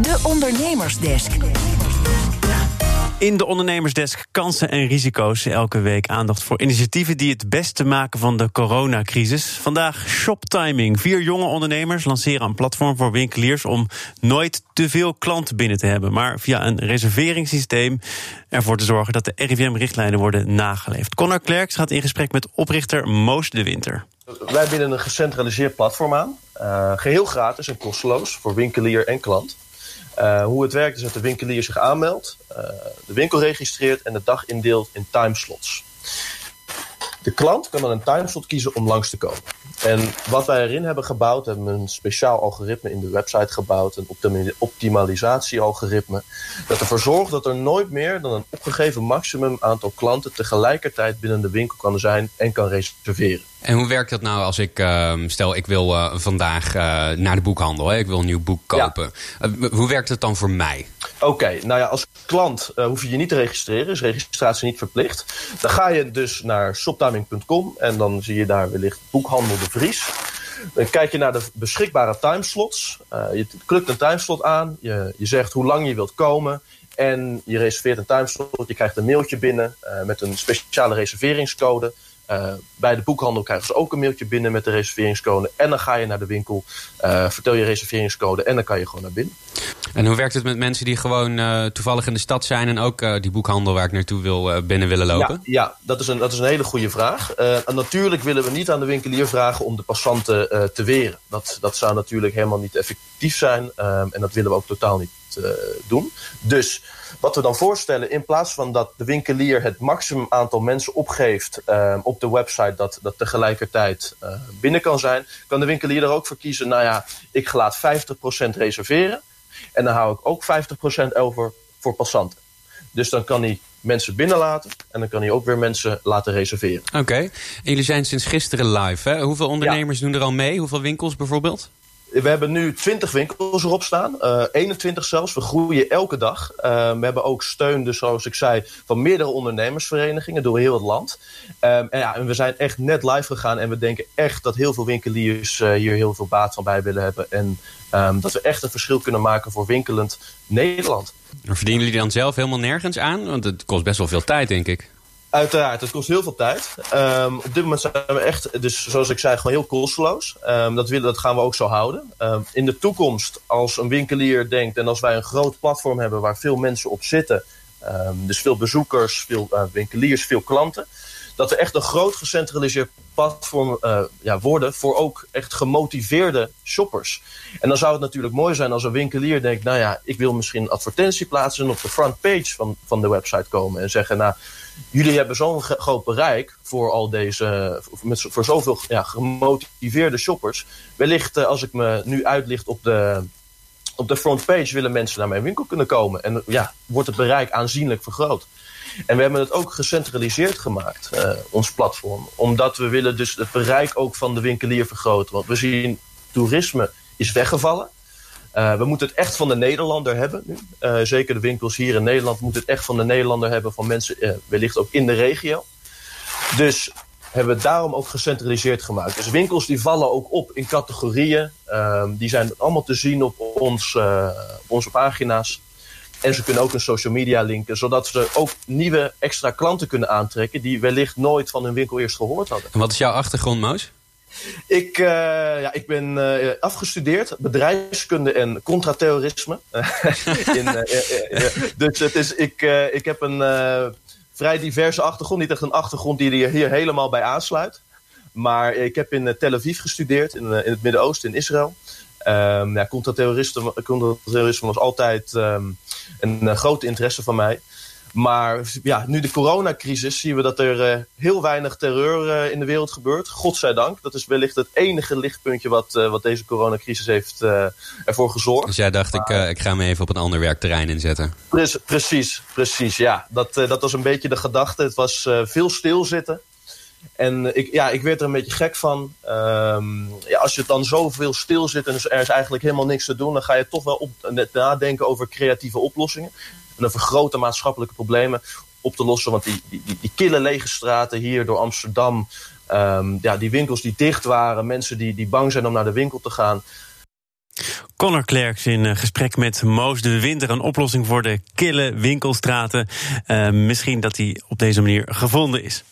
De Ondernemersdesk. In de ondernemersdesk kansen en risico's. Elke week aandacht voor initiatieven die het beste maken van de coronacrisis. Vandaag Shoptiming. Vier jonge ondernemers lanceren een platform voor winkeliers om nooit te veel klanten binnen te hebben. Maar via een reserveringssysteem ervoor te zorgen dat de RIVM-richtlijnen worden nageleefd. Connor Klerks gaat in gesprek met oprichter Moos de Winter. Wij bieden een gecentraliseerd platform aan. Uh, geheel gratis en kosteloos voor winkelier en klant. Uh, hoe het werkt is dat de winkelier zich aanmeldt, uh, de winkel registreert en de dag indeelt in timeslots. De klant kan dan een timeslot kiezen om langs te komen. En wat wij erin hebben gebouwd, hebben we een speciaal algoritme in de website gebouwd, een optimalisatie-algoritme, dat ervoor zorgt dat er nooit meer dan een opgegeven maximum aantal klanten tegelijkertijd binnen de winkel kan zijn en kan reserveren. En hoe werkt dat nou als ik, uh, stel ik wil uh, vandaag uh, naar de boekhandel, hè? ik wil een nieuw boek kopen. Ja. hoe werkt het dan voor mij? Oké, nou ja, als klant hoef je je niet te registreren, is registratie niet verplicht. Dan ga je dus naar shoptiming.com en dan zie je daar wellicht boekhandel de Vries. Dan kijk je naar de beschikbare timeslots. je klikt een timeslot aan, je, je zegt hoe lang je wilt komen. En je reserveert een timeslot, je krijgt een mailtje binnen met een speciale reserveringscode. Uh, bij de boekhandel krijgen ze ook een mailtje binnen met de reserveringscode. En dan ga je naar de winkel, uh, vertel je reserveringscode en dan kan je gewoon naar binnen. En hoe werkt het met mensen die gewoon uh, toevallig in de stad zijn en ook die boekhandel waar ik naartoe wil binnen willen lopen? Ja, ja, dat, is een, dat is een hele goede vraag. en natuurlijk willen we niet aan de winkelier vragen om de passanten te weren. Dat, dat zou natuurlijk helemaal niet effectief zijn en dat willen we ook totaal niet doen. Dus wat we dan voorstellen, in plaats van dat de winkelier het maximum aantal mensen opgeeft uh, op de website dat, dat tegelijkertijd uh, binnen kan zijn, kan de winkelier er ook voor kiezen, nou ja, ik laat 50% reserveren en dan hou ik ook 50% over voor passanten. Dus dan kan hij mensen binnenlaten en dan kan hij ook weer mensen laten reserveren. Oké, okay. en jullie zijn sinds gisteren live. Hè? Hoeveel ondernemers ja. doen er al mee? Hoeveel winkels bijvoorbeeld? We hebben nu 20 winkels erop staan, uh, 21 zelfs. We groeien elke dag. Uh, we hebben ook steun, dus zoals ik zei, van meerdere ondernemersverenigingen door heel het land. Um, en, ja, we zijn echt net live gegaan en we denken echt dat heel veel winkeliers uh, hier heel veel baat van bij willen hebben. En um, dat we echt een verschil kunnen maken voor winkelend Nederland. Verdienen jullie dan zelf helemaal nergens aan? Want het kost best wel veel tijd, denk ik. Uiteraard, het kost heel veel tijd. Um, op dit moment zijn we echt, dus zoals ik zei, gewoon heel kosteloos. Um, dat, willen, dat gaan we ook zo houden. Um, in de toekomst, als een winkelier denkt en als wij een groot platform hebben waar veel mensen op zitten, dus veel bezoekers, veel uh, winkeliers, veel klanten, dat we echt een groot gecentraliseerd platform uh, ja, worden voor ook echt gemotiveerde shoppers. En dan zou het natuurlijk mooi zijn als een winkelier denkt, nou ja, ik wil misschien een advertentie plaatsen en op de frontpage van, van de website komen en zeggen, nou, jullie hebben zo'n groot bereik voor al deze, voor, voor zoveel ja, gemotiveerde shoppers. Wellicht uh, als ik me nu uitlicht op de, op de frontpage willen mensen naar mijn winkel kunnen komen. En ja, wordt het bereik aanzienlijk vergroot. En we hebben het ook gecentraliseerd gemaakt, uh, ons platform. Omdat we willen dus het bereik ook van de winkelier vergroten. Want we zien toerisme is weggevallen. Uh, we moeten het echt van de Nederlander hebben. Uh, zeker de winkels hier in Nederland moeten het echt van de Nederlander hebben. Van mensen wellicht ook in de regio. Dus hebben we het daarom ook gecentraliseerd gemaakt. Dus winkels die vallen ook op in categorieën. Ehm, die zijn allemaal te zien op, ons, op onze pagina's. En ze kunnen ook een social media linken. Zodat ze ook nieuwe extra klanten kunnen aantrekken. Die wellicht nooit van hun winkel eerst gehoord hadden. En wat is jouw achtergrond Moos? Ik, uh, ja, ik ben uh, afgestudeerd bedrijfskunde en contraterrorisme. In, uh, dus het is, ik, ik heb een vrij diverse achtergrond. Niet echt een achtergrond die er hier helemaal bij aansluit. Maar ik heb in Tel Aviv gestudeerd, in, in het Midden-Oosten, in Israël. Um, ja, contraterrorisme, contraterrorisme was altijd um, een grote interesse van mij. Maar ja, nu de coronacrisis zien we dat er uh, heel weinig terreur uh, in de wereld gebeurt. Godzijdank. Dat is wellicht het enige lichtpuntje wat, uh, wat deze coronacrisis heeft ervoor gezorgd. Dus jij dacht, ik, ik ga me even op een ander werkterrein inzetten. Pre precies, precies. Ja, dat, dat was een beetje de gedachte. Het was veel stilzitten. En ik, ja, ik werd er een beetje gek van. Um, ja, als je dan zoveel stil zit en er is eigenlijk helemaal niks te doen... dan ga je toch wel op, nadenken over creatieve oplossingen en over grote maatschappelijke problemen op te lossen. Want die, die, die kille lege straten hier door Amsterdam, um, ja, die winkels die dicht waren, mensen die, die bang zijn om naar de winkel te gaan. Connor Klerks in eh, gesprek met Moos de Winter. Een oplossing voor de kille winkelstraten. Uh, misschien dat die op deze manier gevonden is.